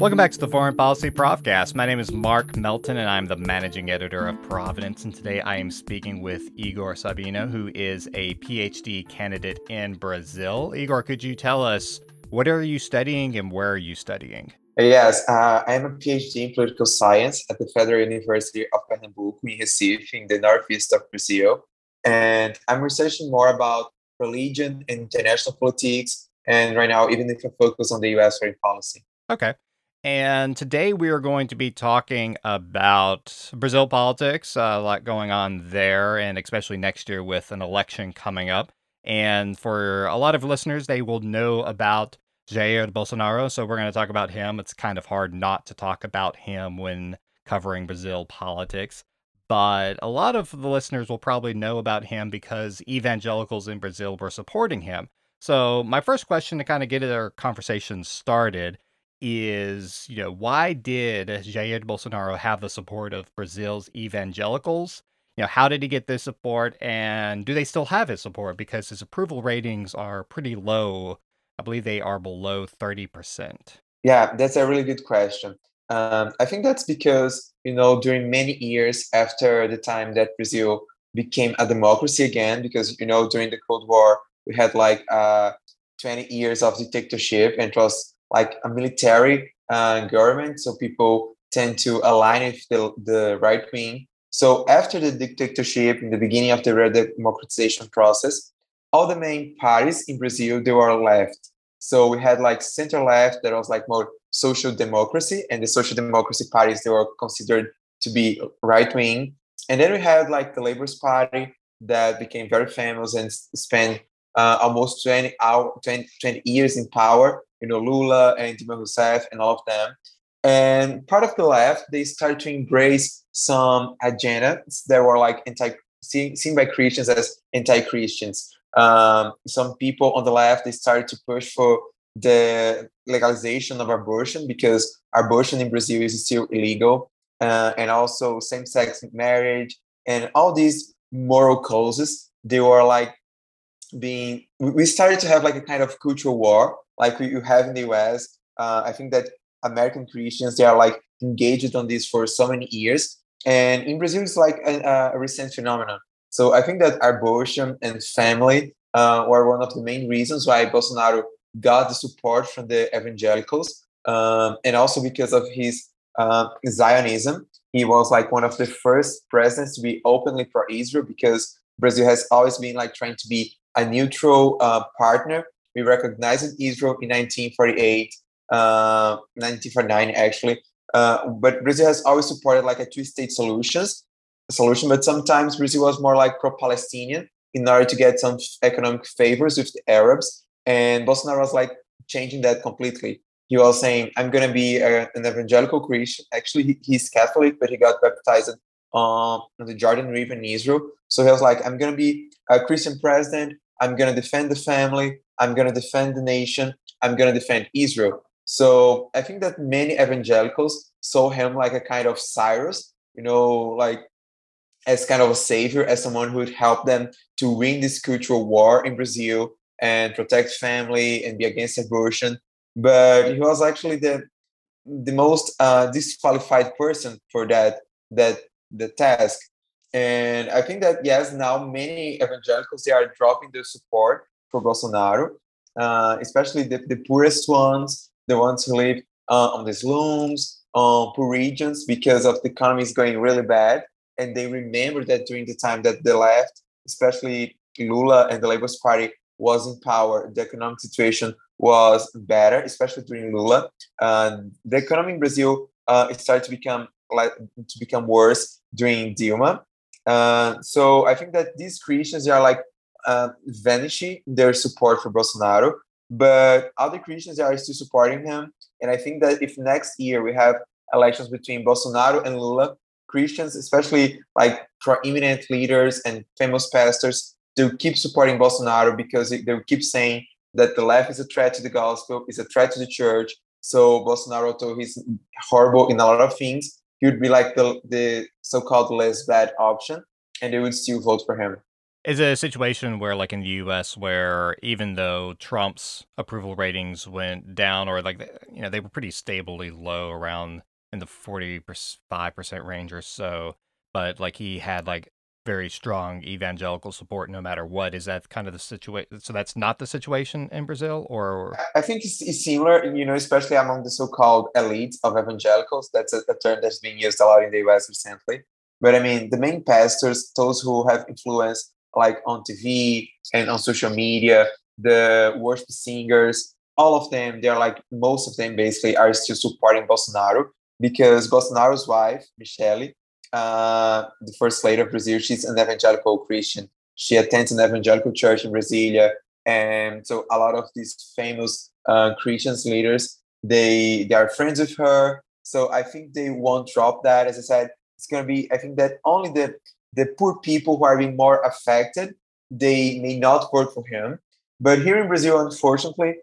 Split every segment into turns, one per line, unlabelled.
Welcome back to the Foreign Policy Provcast. My name is Mark Melton, and I'm the managing editor of Providence. And today I am speaking with Igor Sabino, who is a PhD candidate in Brazil. Igor, could you tell us what are you studying and where are you studying?
Yes, uh, I am a PhD in political science at the Federal University of Pernambuco in Recife, in the northeast of Brazil. And I'm researching more about religion and international politics, and right now, even if I focus on the US foreign policy.
Okay. And today we are going to be talking about Brazil politics, uh, a lot going on there, and especially next year with an election coming up. And for a lot of listeners, they will know about Jair Bolsonaro. So we're going to talk about him. It's kind of hard not to talk about him when covering Brazil politics. But a lot of the listeners will probably know about him because evangelicals in Brazil were supporting him. So, my first question to kind of get our conversation started is, you know, why did Jair Bolsonaro have the support of Brazil's evangelicals? You know, how did he get this support and do they still have his support because his approval ratings are pretty low. I believe they are below 30%.
Yeah, that's a really good question. Um, I think that's because, you know, during many years after the time that Brazil became a democracy again, because, you know, during the Cold War, we had like uh, 20 years of dictatorship and it was like a military uh, government, so people tend to align with the, the right wing. So after the dictatorship, in the beginning of the democratization process, all the main parties in Brazil they were left. So we had like center left that was like more social democracy, and the social democracy parties they were considered to be right wing. And then we had like the Labour Party that became very famous and spent uh, almost 20, hour, 20, 20 years in power you know, Lula and Dilma Rousseff and all of them. And part of the left, they started to embrace some agendas that were like anti seen, seen by Christians as anti-Christians. Um, some people on the left they started to push for the legalization of abortion because abortion in Brazil is still illegal, uh, and also same-sex marriage and all these moral causes. They were like being. We started to have like a kind of cultural war like you have in the US. Uh, I think that American Christians they are like engaged on this for so many years, and in Brazil it's like a, a recent phenomenon. So I think that abortion and family uh, were one of the main reasons why Bolsonaro got the support from the evangelicals, um, and also because of his uh, Zionism. He was like one of the first presidents to be openly pro Israel because Brazil has always been like trying to be a neutral uh, partner we recognized Israel in 1948, uh, 1949 actually. Uh, but Brazil has always supported like a two-state solutions solution, but sometimes Brazil was more like pro-Palestinian in order to get some economic favors with the Arabs. And Bolsonaro was like changing that completely. He was saying, "I'm going to be a, an evangelical Christian." Actually, he, he's Catholic, but he got baptized um, on the Jordan River in Israel. So he was like, "I'm going to be a Christian president. I'm going to defend the family. I'm going to defend the nation. I'm going to defend Israel. So I think that many evangelicals saw him like a kind of Cyrus, you know, like as kind of a savior, as someone who would help them to win this cultural war in Brazil and protect family and be against abortion. But he was actually the the most uh, disqualified person for that that the task. And I think that yes, now many evangelicals they are dropping their support for Bolsonaro, uh, especially the, the poorest ones, the ones who live uh, on the slums, on poor regions, because of the economy is going really bad. And they remember that during the time that the left, especially Lula and the Labour Party, was in power, the economic situation was better, especially during Lula. Uh, the economy in Brazil uh, started to become like to become worse during Dilma. Uh, so I think that these Christians are like uh, vanishing their support for Bolsonaro, but other Christians are still supporting him. And I think that if next year we have elections between Bolsonaro and Lula, Christians, especially like prominent leaders and famous pastors, they'll keep supporting Bolsonaro because they'll keep saying that the left is a threat to the gospel, is a threat to the church. So Bolsonaro, though he's horrible in a lot of things, he would be like the, the so-called less bad option, and they would still vote for him.
Is it a situation where, like in the US, where even though Trump's approval ratings went down, or like, you know, they were pretty stably low around in the 45% range or so, but like he had like very strong evangelical support no matter what. Is that kind of the situation? So that's not the situation in Brazil, or
I think it's, it's similar, you know, especially among the so-called elites of evangelicals. That's a, a term that's being used a lot in the US recently. But I mean, the main pastors, those who have influence, like on TV and on social media, the worst singers, all of them, they're like most of them basically are still supporting Bolsonaro because Bolsonaro's wife, Michelle, uh, the first lady of Brazil, she's an evangelical Christian. She attends an evangelical church in Brasilia, and so a lot of these famous uh, Christians leaders, they they are friends with her. So I think they won't drop that. As I said, it's gonna be. I think that only the the poor people who are being more affected, they may not vote for him. But here in Brazil, unfortunately,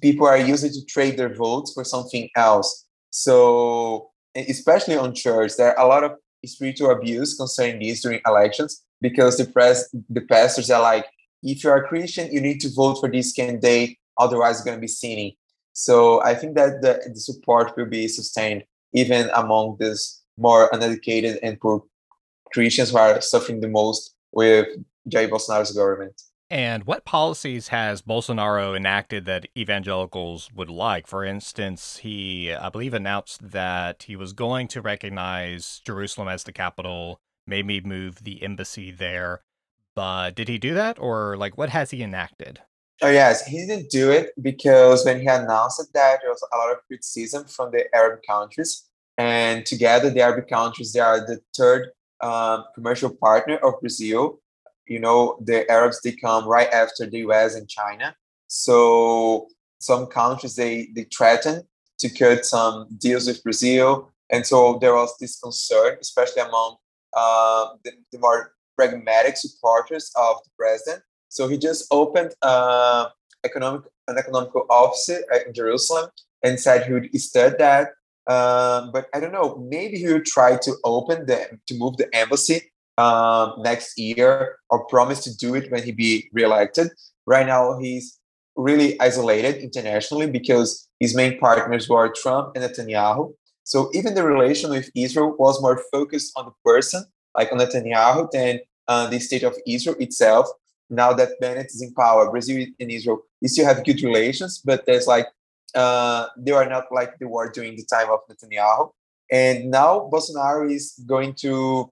people are used to trade their votes for something else. So especially on church, there are a lot of spiritual abuse concerning this during elections because the press the pastors are like, if you are a Christian, you need to vote for this candidate, otherwise it's gonna be sinning. So I think that the, the support will be sustained even among this more uneducated and poor Christians who are suffering the most with Jair Bolsonaro's government.
And what policies has Bolsonaro enacted that evangelicals would like? For instance, he, I believe, announced that he was going to recognize Jerusalem as the capital, maybe move the embassy there. But did he do that? Or, like, what has he enacted?
Oh, yes, he didn't do it because when he announced that, there was a lot of criticism from the Arab countries. And together, the Arab countries, they are the third um, commercial partner of Brazil. You know, the Arabs they come right after the US and China. So some countries they they threaten to cut some deals with Brazil, and so there was this concern, especially among uh, the, the, more pragmatic supporters of the president. So he just opened uh, economic an economical office in Jerusalem and said he would start that um, but I don't know. Maybe he will try to open the to move the embassy um, next year, or promise to do it when he be reelected. Right now, he's really isolated internationally because his main partners were Trump and Netanyahu. So even the relation with Israel was more focused on the person, like on Netanyahu, than uh, the state of Israel itself. Now that Bennett is in power, Brazil and Israel, still have good relations, but there's like uh, they are not like they were during the time of Netanyahu. And now Bolsonaro is going to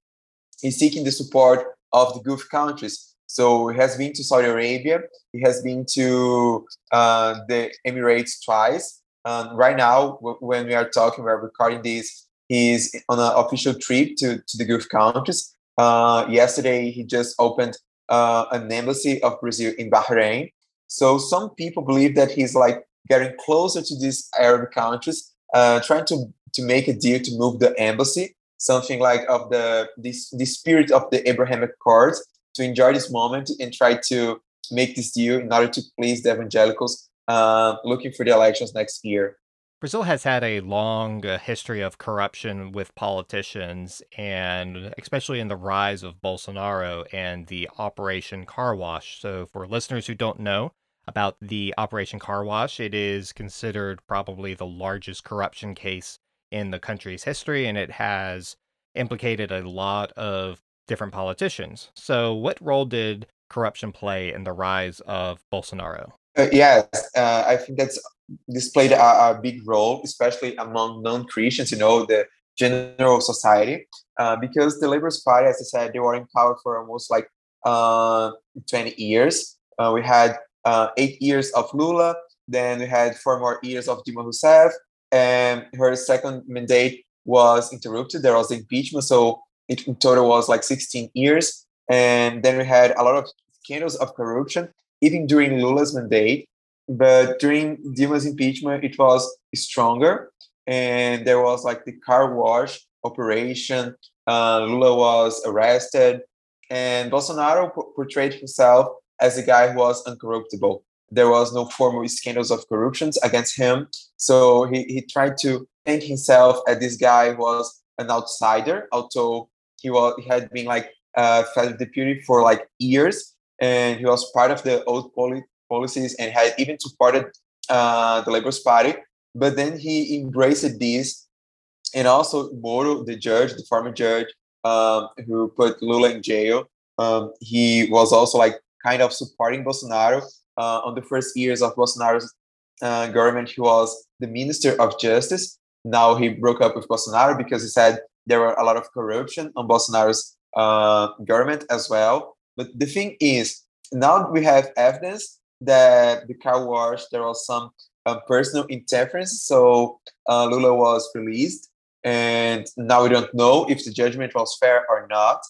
is seeking the support of the Gulf countries. So he has been to Saudi Arabia. He has been to uh, the Emirates twice. Um, right now, when we are talking, we're recording this. He's on an official trip to, to the Gulf countries. Uh, yesterday, he just opened uh, an embassy of Brazil in Bahrain. So some people believe that he's like getting closer to these Arab countries, uh, trying to to make a deal to move the embassy, something like of the this the spirit of the Abrahamic Accords, to enjoy this moment and try to make this deal in order to please the evangelicals uh, looking for the elections next year.
Brazil has had a long uh, history of corruption with politicians, and especially in the rise of Bolsonaro and the Operation Car Wash. So, for listeners who don't know, about the Operation Car Wash. It is considered probably the largest corruption case in the country's history, and it has implicated a lot of different politicians. So, what role did corruption play in the rise of Bolsonaro?
Uh, yes, uh, I think that's displayed a, a, big role, especially among non-Christians. You know, the general society, uh, because the Labour Party, as I said, they were in power for almost like uh, 20 years. Uh, we had uh, eight years of Lula. Then we had four more years of Dilma Rousseff, and her second mandate was interrupted. There was impeachment, so it in total was like 16 years. And then we had a lot of scandals of corruption, even during Lula's mandate. But during Dilma's impeachment, it was stronger, and there was like the car wash operation. Uh, Lula was arrested, and Bolsonaro portrayed himself as a guy who was uncorruptible. There was no formal scandals of corruptions against him. So he, he tried to paint himself as this guy who was an outsider, although he was he had been like uh, federal deputy for like years, and he was part of the old poli- policies and had even supported uh, the Labour Party. But then he embraced this, and also Moro, the judge, the former judge um, who put Lula in jail, um, he was also like kind of supporting Bolsonaro uh, on the first years of Bolsonaro's uh, government. He was the Minister of Justice. Now he broke up with Bolsonaro because he said there were a lot of corruption on Bolsonaro's uh, government as well. But the thing is, now we have evidence that the car wash there was some um, personal interference. So uh, Lula was released, and now we don't know if the judgment was fair or not.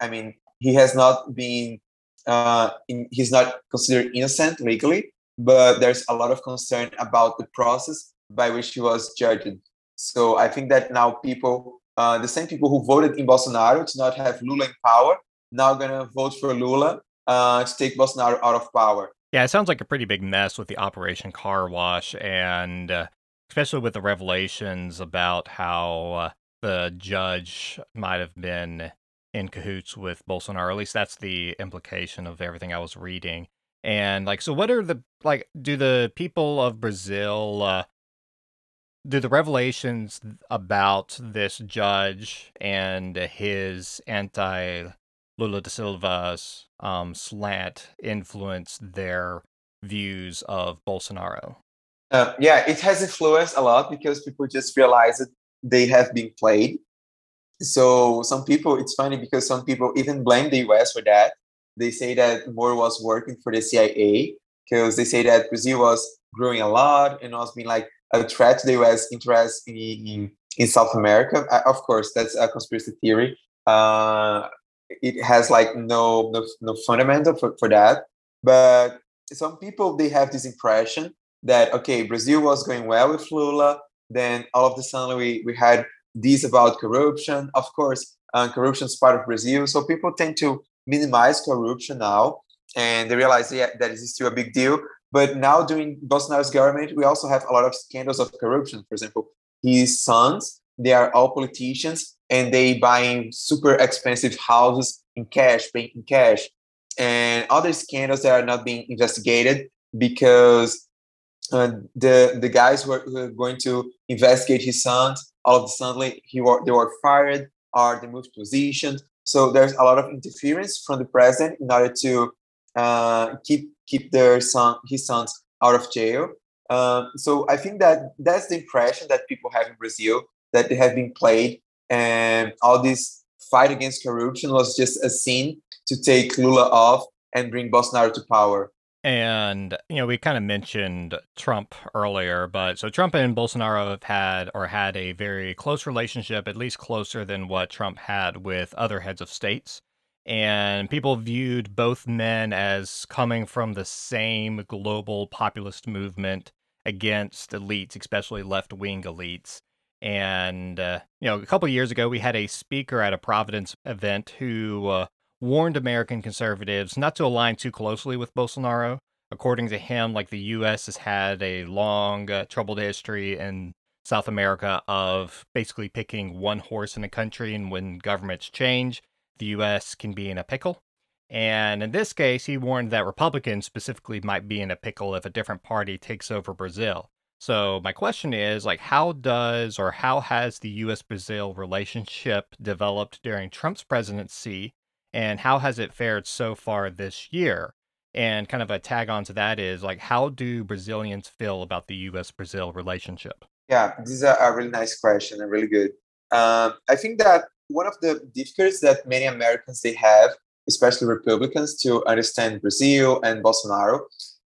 I mean, he has not been uh, in, he's not considered innocent legally, but there's a lot of concern about the process by which he was judged. So I think that now people, uh, the same people who voted in Bolsonaro to not have Lula in power, now gonna vote for Lula uh, to take Bolsonaro out of power.
Yeah, it sounds like a pretty big mess with the Operation Car Wash, and uh, especially with the revelations about how uh, the judge might have been in cahoots with Bolsonaro. At least that's the implication of everything I was reading. And like, so what are the like? Do the people of Brazil uh, do the revelations about this judge and his anti Lula da Silva's um, slant influence their views of Bolsonaro?
Uh, yeah, it has influenced a lot because people just realize that they have been played so some people it's funny because some people even blame the us for that. They say that Moro was working for the cia because they say that brazil was growing a lot and was being like a threat to the us interest in, in, in south america. Uh, of course that's a conspiracy theory. Uh, it has like no no, no fundamental for, for that. But some people they have this impression that okay brazil was going well with lula. Then all of a sudden we, we had this about corruption. Of course, uh, corruption is part of Brazil, so people tend to minimize corruption now, and they realize yeah, that is still a big deal. But now, during Bolsonaro's government, we also have a lot of scandals of corruption. For example, his sons, they are all politicians, and they buying super expensive houses in cash, paying in cash, and other scandals that are not being investigated because uh, the the guys who are, who are going to investigate his sons all of a sudden he were, they were fired or they moved positions. So there's a lot of interference from the president in order to uh, keep keep their son his sons out of jail. Um, so I think that that's the impression that people have in Brazil that they have been played, and all this fight against corruption was just a scene to take Lula off and bring Bolsonaro to power.
And, you know, we kind of mentioned Trump earlier, but so Trump and Bolsonaro have had or had a very close relationship, at least closer than what Trump had with other heads of states. And people viewed both men as coming from the same global populist movement against elites, especially left wing elites. And, uh, you know, a couple years ago, we had a speaker at a Providence event who uh, warned American conservatives not to align too closely with Bolsonaro. According to him, like the U.S. has had a long, uh, troubled history in South America of basically picking one horse in a country, and when governments change, the U.S. can be in a pickle. And in this case, he warned that Republicans specifically might be in a pickle if a different party takes over Brazil. So my question is like how does or how has the US Brazil relationship developed during Trump's presidency and how has it fared so far this year? And kind of a tag on to that is like, how do Brazilians feel about the US Brazil relationship?
Yeah, this is a, really nice question and really good. Um, I think that one of the difficulties that many Americans they have, especially Republicans, to understand Brazil and Bolsonaro,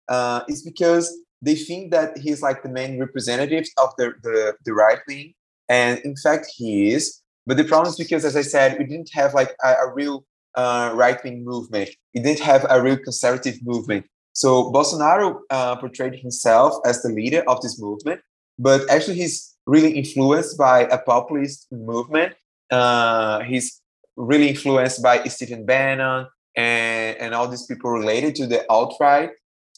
uh, is because they think that he's like the main representative of the, the, the right wing, and in fact he is. But the problem is because, as I said, we didn't have like a, a real uh, right wing movement. It didn't have a real conservative movement. So Bolsonaro uh, portrayed himself as the leader of this movement, but actually he's really influenced by a populist movement. Uh, he's really influenced by Stephen Bannon and, and all these people related to the alt right.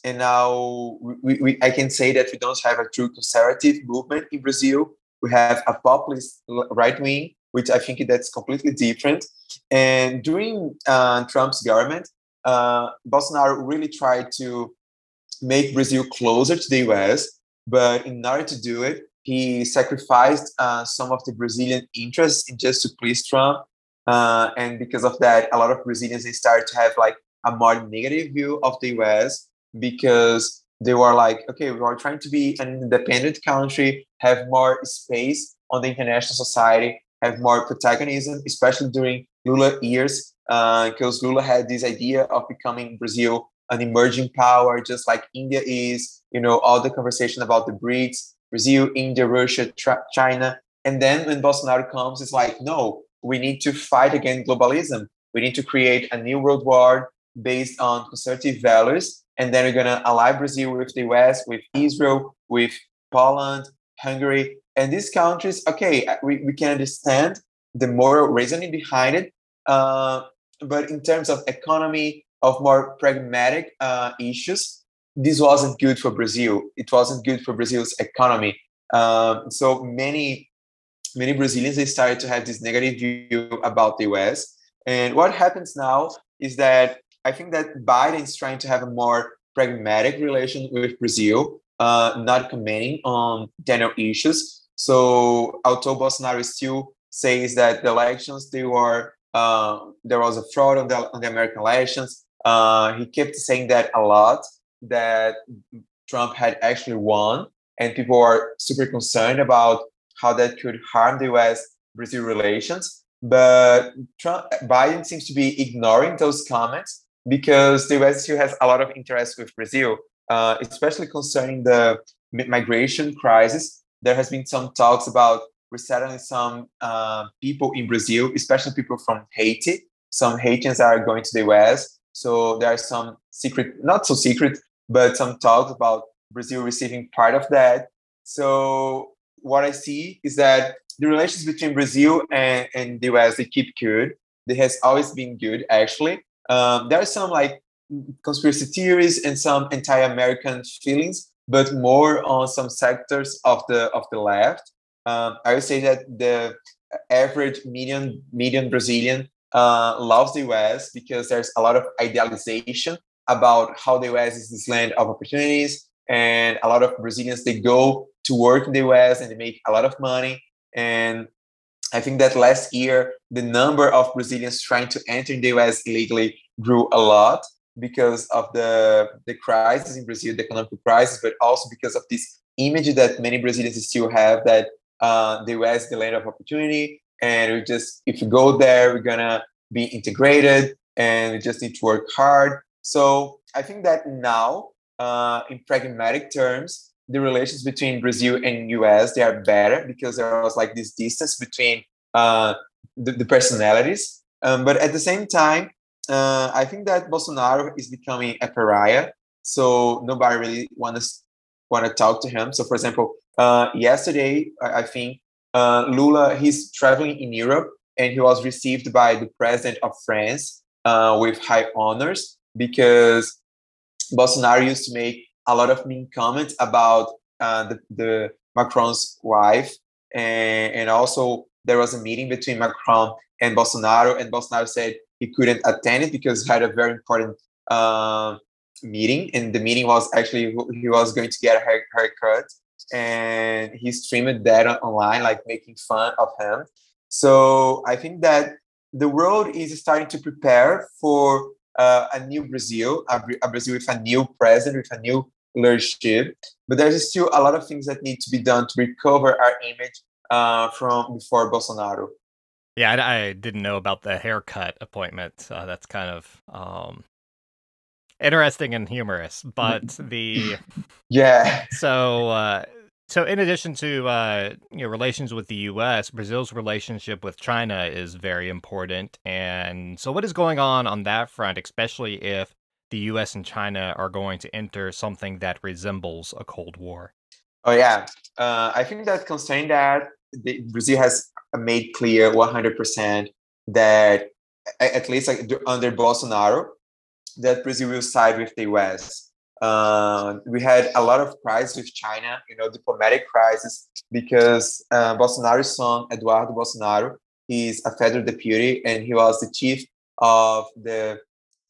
And now we, we, I can say that we don't have a true conservative movement in Brazil. We have a populist right wing which I think that's completely different. And during uh, Trump's government, uh, Bolsonaro really tried to make Brazil closer to the US, but in order to do it, he sacrificed uh, some of the Brazilian interests in just to please Trump. Uh, and because of that, a lot of Brazilians they started to have like a more negative view of the US because they were like, okay, we are trying to be an independent country, have more space on the international society, have more protagonism, especially during Lula years, because uh, Lula had this idea of becoming Brazil an emerging power, just like India is. You know, all the conversation about the BRICS, Brazil, India, Russia, China. And then when Bolsonaro comes, it's like, no, we need to fight against globalism. We need to create a new world war based on conservative values. And then we're going to ally Brazil with the US, with Israel, with Poland, Hungary. And these countries, okay, we, we can understand the moral reasoning behind it. Uh, but in terms of economy, of more pragmatic uh, issues, this wasn't good for Brazil. It wasn't good for Brazil's economy. Um, so many many Brazilians they started to have this negative view about the US. And what happens now is that I think that Biden is trying to have a more pragmatic relation with Brazil, uh, not commenting on general issues. So although Bolsonaro still says that the elections they were uh, there was a fraud on the, on the American elections, uh, he kept saying that a lot that Trump had actually won, and people are super concerned about how that could harm the U.S. Brazil relations. But Trump, Biden seems to be ignoring those comments because the U.S. still has a lot of interest with Brazil, uh, especially concerning the migration crisis. There has been some talks about resettling some uh, people in Brazil, especially people from Haiti. Some Haitians are going to the U.S. So there are some secret, not so secret, but some talks about Brazil receiving part of that. So what I see is that the relations between Brazil and, and the US they keep good. They has always been good actually. Um, there are some like conspiracy theories and some anti-American feelings, but more on some sectors of the of the left. Um, I would say that the average median median Brazilian uh, loves the US because there's a lot of idealization about how the US is this land of opportunities. And a lot of Brazilians, they go to work in the US and they make a lot of money. And I think that last year, the number of Brazilians trying to enter the US illegally grew a lot because of the, the crisis in Brazil, the economic crisis, but also because of this image that many Brazilians still have that uh, the US is the land of opportunity. And we just, if you go there, we're gonna be integrated and we just need to work hard so I think that now, uh, in pragmatic terms, the relations between Brazil and US they are better because there was like this distance between uh, the, the, personalities. Um, but at the same time, uh, I think that Bolsonaro is becoming a pariah. So nobody really wants want to talk to him. So for example, uh, yesterday I, I think uh, Lula he's traveling in Europe and he was received by the president of France uh, with high honors because Bolsonaro used to make a lot of mean comments about uh, the, the Macron's wife, and, and also there was a meeting between Macron and Bolsonaro, and Bolsonaro said he couldn't attend it because he had a very important uh, meeting, and the meeting was actually he was going to get a hair, haircut, and he streamed that online, like making fun of him. So I think that the world is starting to prepare for uh, a new Brazil, a, a, Brazil with a new president, with a new leadership. But there's still a lot of things that need to be done to recover our image uh, from before Bolsonaro.
Yeah, I, I, didn't know about the haircut appointment. Uh, that's kind of um, interesting and humorous. But the
yeah,
so uh, so, in addition to uh, you know relations with the U.S., Brazil's relationship with China is very important. And so, what is going on on that front, especially if the U.S. and China are going to enter something that resembles a Cold War?
Oh yeah, uh, I think that concerning that the, Brazil has made clear 100% that at least like under Bolsonaro, that Brazil will side with the U.S. Uh, we had a lot of crises with China, you know, diplomatic crisis, because uh, Bolsonaro's son, Eduardo Bolsonaro, he's a federal deputy and he was the chief of the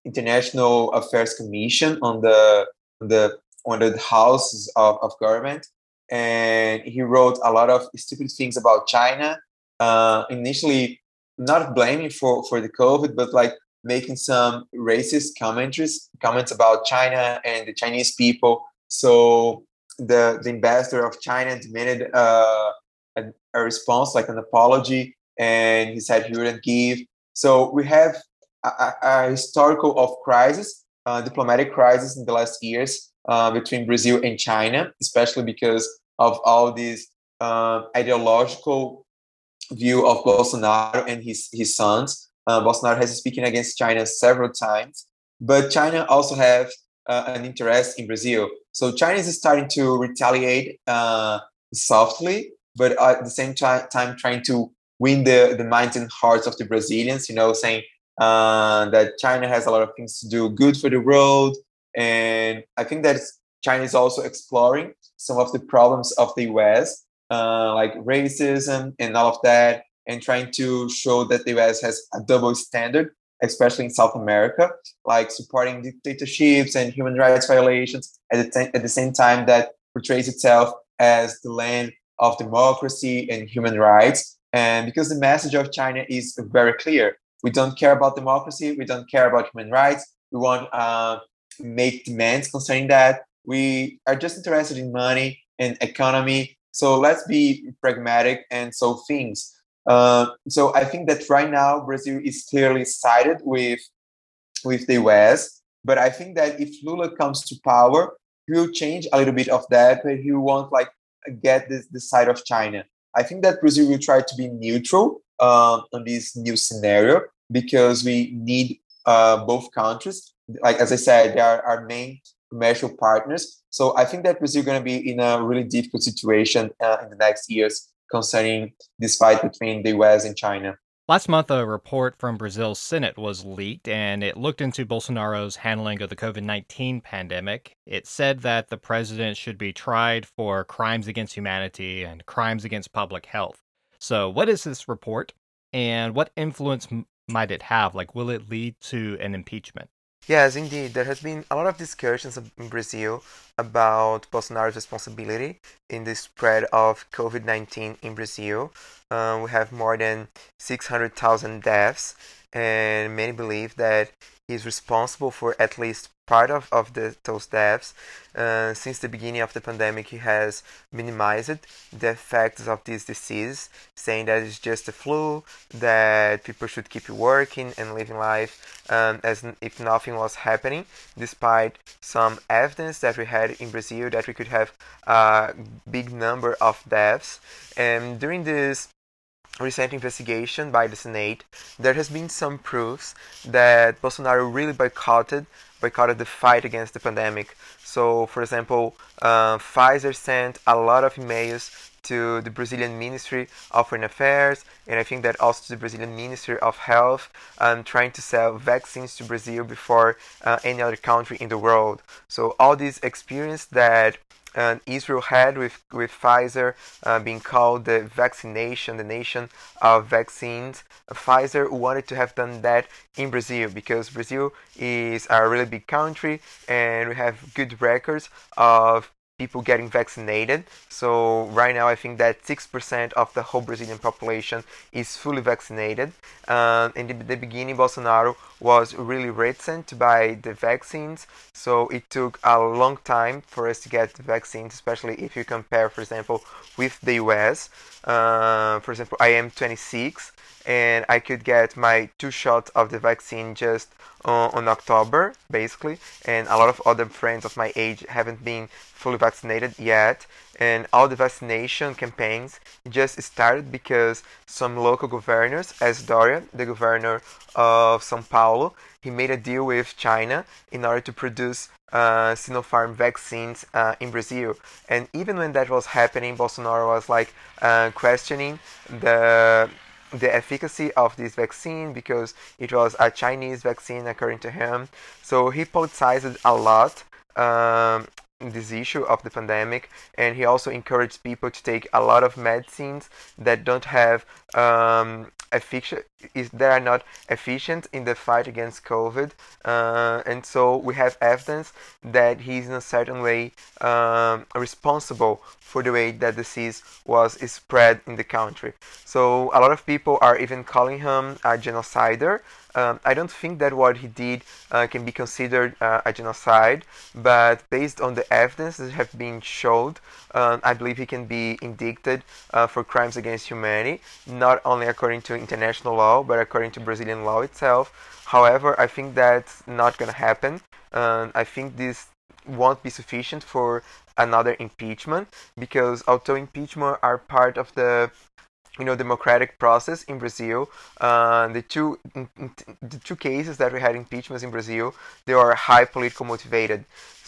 International Affairs Commission on the on the on the houses of, of government, and he wrote a lot of stupid things about China. Uh, initially, not blaming for for the COVID, but like making some racist commentaries comments about China and the Chinese people. So the the ambassador of China demanded uh, a, a response, like an apology, and he said he wouldn't give. So we have a, a historical of crisis, uh, diplomatic crisis in the last years uh, between Brazil and China, especially because of all this uh, ideological view of Bolsonaro and his his sons. Uh, Bolsonaro has speaking against China several times, but China also have uh, an interest in Brazil. So China is starting to retaliate uh, softly, but at the same time, time trying to win the, the minds and hearts of the Brazilians. You know, saying that China has a lot of things to do good for the world, and I think that China is also exploring some of the problems of the US, uh, like racism and all of that, and trying to show that the US has a double standard, especially in South America, like supporting dictatorships and human rights violations at the, at the same time that portrays itself as the land of democracy and human rights. And because the message of China is very clear, we don't care about democracy, we don't care about human rights. We want uh, make demands concerning that. We are just interested in money and economy. So let's be pragmatic and solve things. Uh, so I think that right now Brazil is clearly sided with with the US. But I think that if Lula comes to power, he will change a little bit of that, but he won't like get this the side of China. I think that Brazil will try to be neutral uh, on this new scenario because we need uh, both countries. Like as I said, they are our main commercial partners. So I think that Brazil is going to be in a really difficult situation uh, in the next years concerning this fight between the US and China.
Last month, a report from Brazil's Senate was leaked, and it looked into Bolsonaro's handling of the COVID 19 pandemic. It said that the president should be tried for crimes against humanity and crimes against public health. So, what is this report, and what influence might it have? Like, will it lead to an impeachment?
Yes, indeed. There has been a lot of discussions in Brazil about Bolsonaro's responsibility in the spread of COVID 19 in Brazil. Uh, we have more than 600,000 deaths, and many believe that he's responsible for at least part of, of the, those deaths. Uh, since the beginning of the pandemic, he has minimized the effects of this disease, saying that it's just a flu, that people should keep working and living life um, as if nothing was happening, despite some evidence that we had in Brazil that we could have a big number of deaths. And during this recent investigation by the Senate, there has been some proofs that Bolsonaro really boycotted boycotted the fight against the pandemic. So, for example, uh, Pfizer sent a lot of emails to the Brazilian Ministry of Foreign Affairs, and I think that also to the Brazilian Ministry of Health, um, trying to sell vaccines to Brazil before uh, any other country in the world. So all this experience that and Israel had with, with Pfizer uh, being called the vaccination, the nation of vaccines. Pfizer wanted to have done that in Brazil because Brazil is a really big country and we have good records of people getting vaccinated. So right now, I think that 6% of the whole Brazilian population is fully vaccinated. Um, in the, the, beginning, Bolsonaro was really reticent to buy the vaccines. So it took a long time for us to get the vaccines, especially if you compare, for example, with the US. Uh, for example, I am 26 and I could get my two shots of the vaccine just uh, on October, basically, and a lot of other friends of my age haven't been fully vaccinated yet. And all the vaccination campaigns just started because some local governors, as Dória, the governor of São Paulo, he made a deal with China in order to produce uh, Sinopharm vaccines uh, in Brazil. And even when that was happening, Bolsonaro was like uh, questioning the the efficacy of this vaccine because it was a Chinese vaccine, according to him. So he politicized a lot. Um, this issue of the pandemic and he also encouraged people to take a lot of medicines that don't have
um, efficient is they are not efficient in the fight against COVID, uh, and so we have evidence that he's in a certain way um, responsible for the way that disease was spread in the country. So a lot of people are even calling him a genocider. Um, I don't think that what he did uh, can be considered uh, a genocide, but based on the evidence that have been showed, uh, I believe he can be indicted uh, for crimes against humanity, not only according to international law, but according to Brazilian law itself. However, I think that's not going to happen. Um, I think this won't be sufficient for another impeachment because auto impeachment are part of the you know democratic process in Brazil. Uh, the two the two cases that we had impeachments in Brazil, they are high political motivated.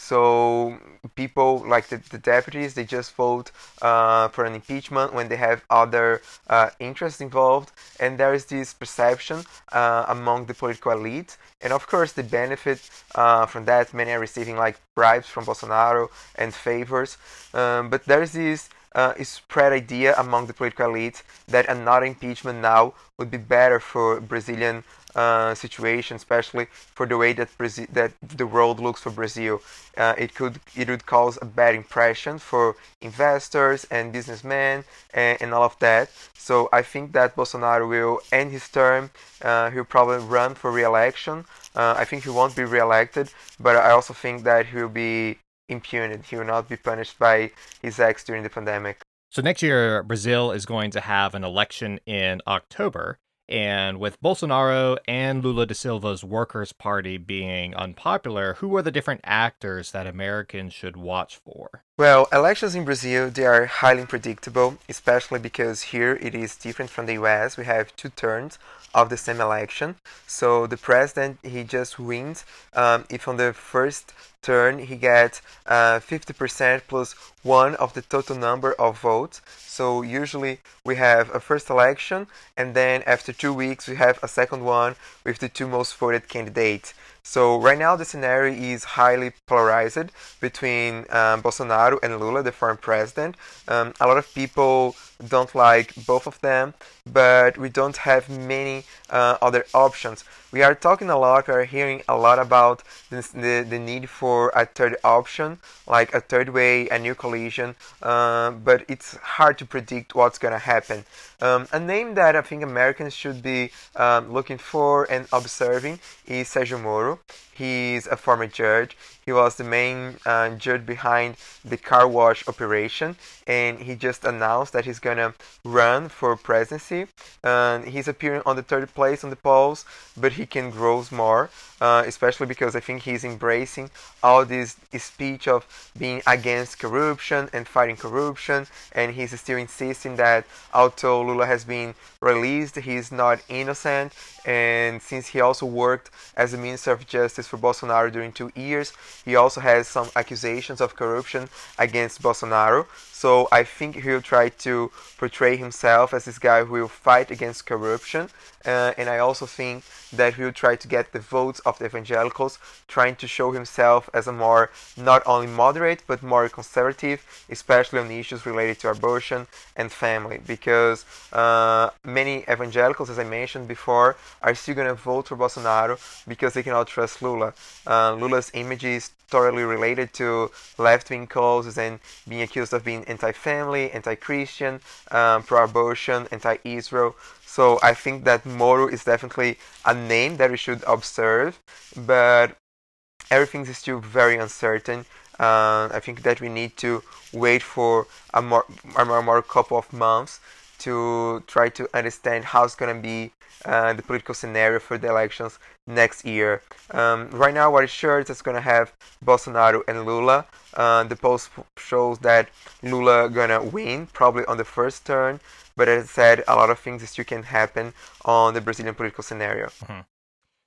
So people like the, the deputies, they just vote uh, for an impeachment when they have other uh, interests involved, and there is this perception uh, among the political elite, and of course the benefit uh, from that. Many are receiving like bribes from Bolsonaro and favors, um, but there is this uh, spread idea among the political elite that another impeachment now would be better for Brazilian uh, situation, especially for the way that that the world looks for Brazil. Uh, it could it would cause a bad impression for investors and businessmen and, and all of that. So I think that Bolsonaro will end his term. Uh, he'll probably run for re-election. Uh, I think he won't be re-elected, but I also think that he will be impugned. He will not be punished by his acts during the pandemic.
So next year, Brazil is going to have an election in October. And with Bolsonaro and Lula da Silva's Workers' Party being unpopular, who are the different actors that Americans should watch for?
Well, elections in Brazil they are highly unpredictable, especially because here it is different from the US. We have two turns of the same election. So the president he just wins um, if on the first turn he gets uh, 50% plus one of the total number of votes. So usually we have a first election and then after two weeks we have a second one with the two most voted candidates. So right now the scenario is highly polarized between um, Bolsonaro and Lula, the former president. Um, a lot of people don't like both of them, but we don't have many uh, other options. We are talking a lot, we are hearing a lot about this, the, the need for a third option, like a third way, a new coalition, uh, but it's hard to predict what's going to happen. Um, a name that I think Americans should be um, looking for and observing is Sergio Moro. He's a former judge. He was the main uh, judge behind the car wash operation, and he just announced that he's gonna run for presidency. And he's appearing on the third place on the polls, but he can grow more, uh, especially because I think he's embracing all this speech of being against corruption and fighting corruption, and he's still insisting that although Lula has been released, he's not innocent, and since he also worked as a minister of justice for Bolsonaro during two years, he also has some accusations of corruption against Bolsonaro. So I think he'll try to portray himself as this guy who will fight against corruption. Uh, and I also think that he'll try to get the votes of the evangelicals, trying to show himself as a more not only moderate but more conservative, especially on issues related to abortion and family. Because uh, many evangelicals, as I mentioned before, are still going to vote for Bolsonaro because they cannot trust Lula. Uh, Lula's image is totally related to left-wing causes and being accused of being anti-family, anti-Christian, um, pro-abortion, anti-Israel. So I think that Moro is definitely a name that we should observe, but everything is still very uncertain. Uh, I think that we need to wait for a more, a more, more couple of months to try to understand how it's going to be uh, the political scenario for the elections next year. Um, right now, what is sure is it's going to have Bolsonaro and Lula. Uh, the poll shows that Lula gonna win probably on the first turn, but as I said, a lot of things still can happen on the Brazilian political scenario.
Mm-hmm.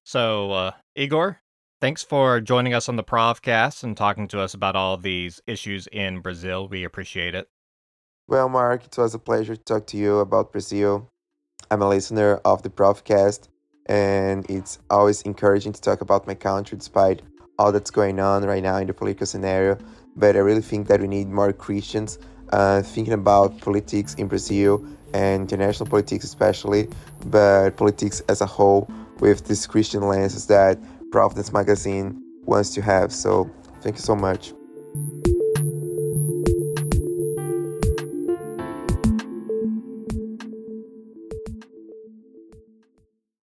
So, uh, Igor, thanks for joining us on the Provcast and talking to us about all these issues in Brazil. We appreciate it.
Well, Mark, it was a pleasure to talk to you about Brazil. I'm a listener of the Provcast, and it's always encouraging to talk about my country despite all that's going on right now in the political scenario. But I really think that we need more Christians uh, thinking about politics in Brazil and international politics especially, but politics as a whole with this Christian lenses that Providence Magazine wants to have. So thank you so much.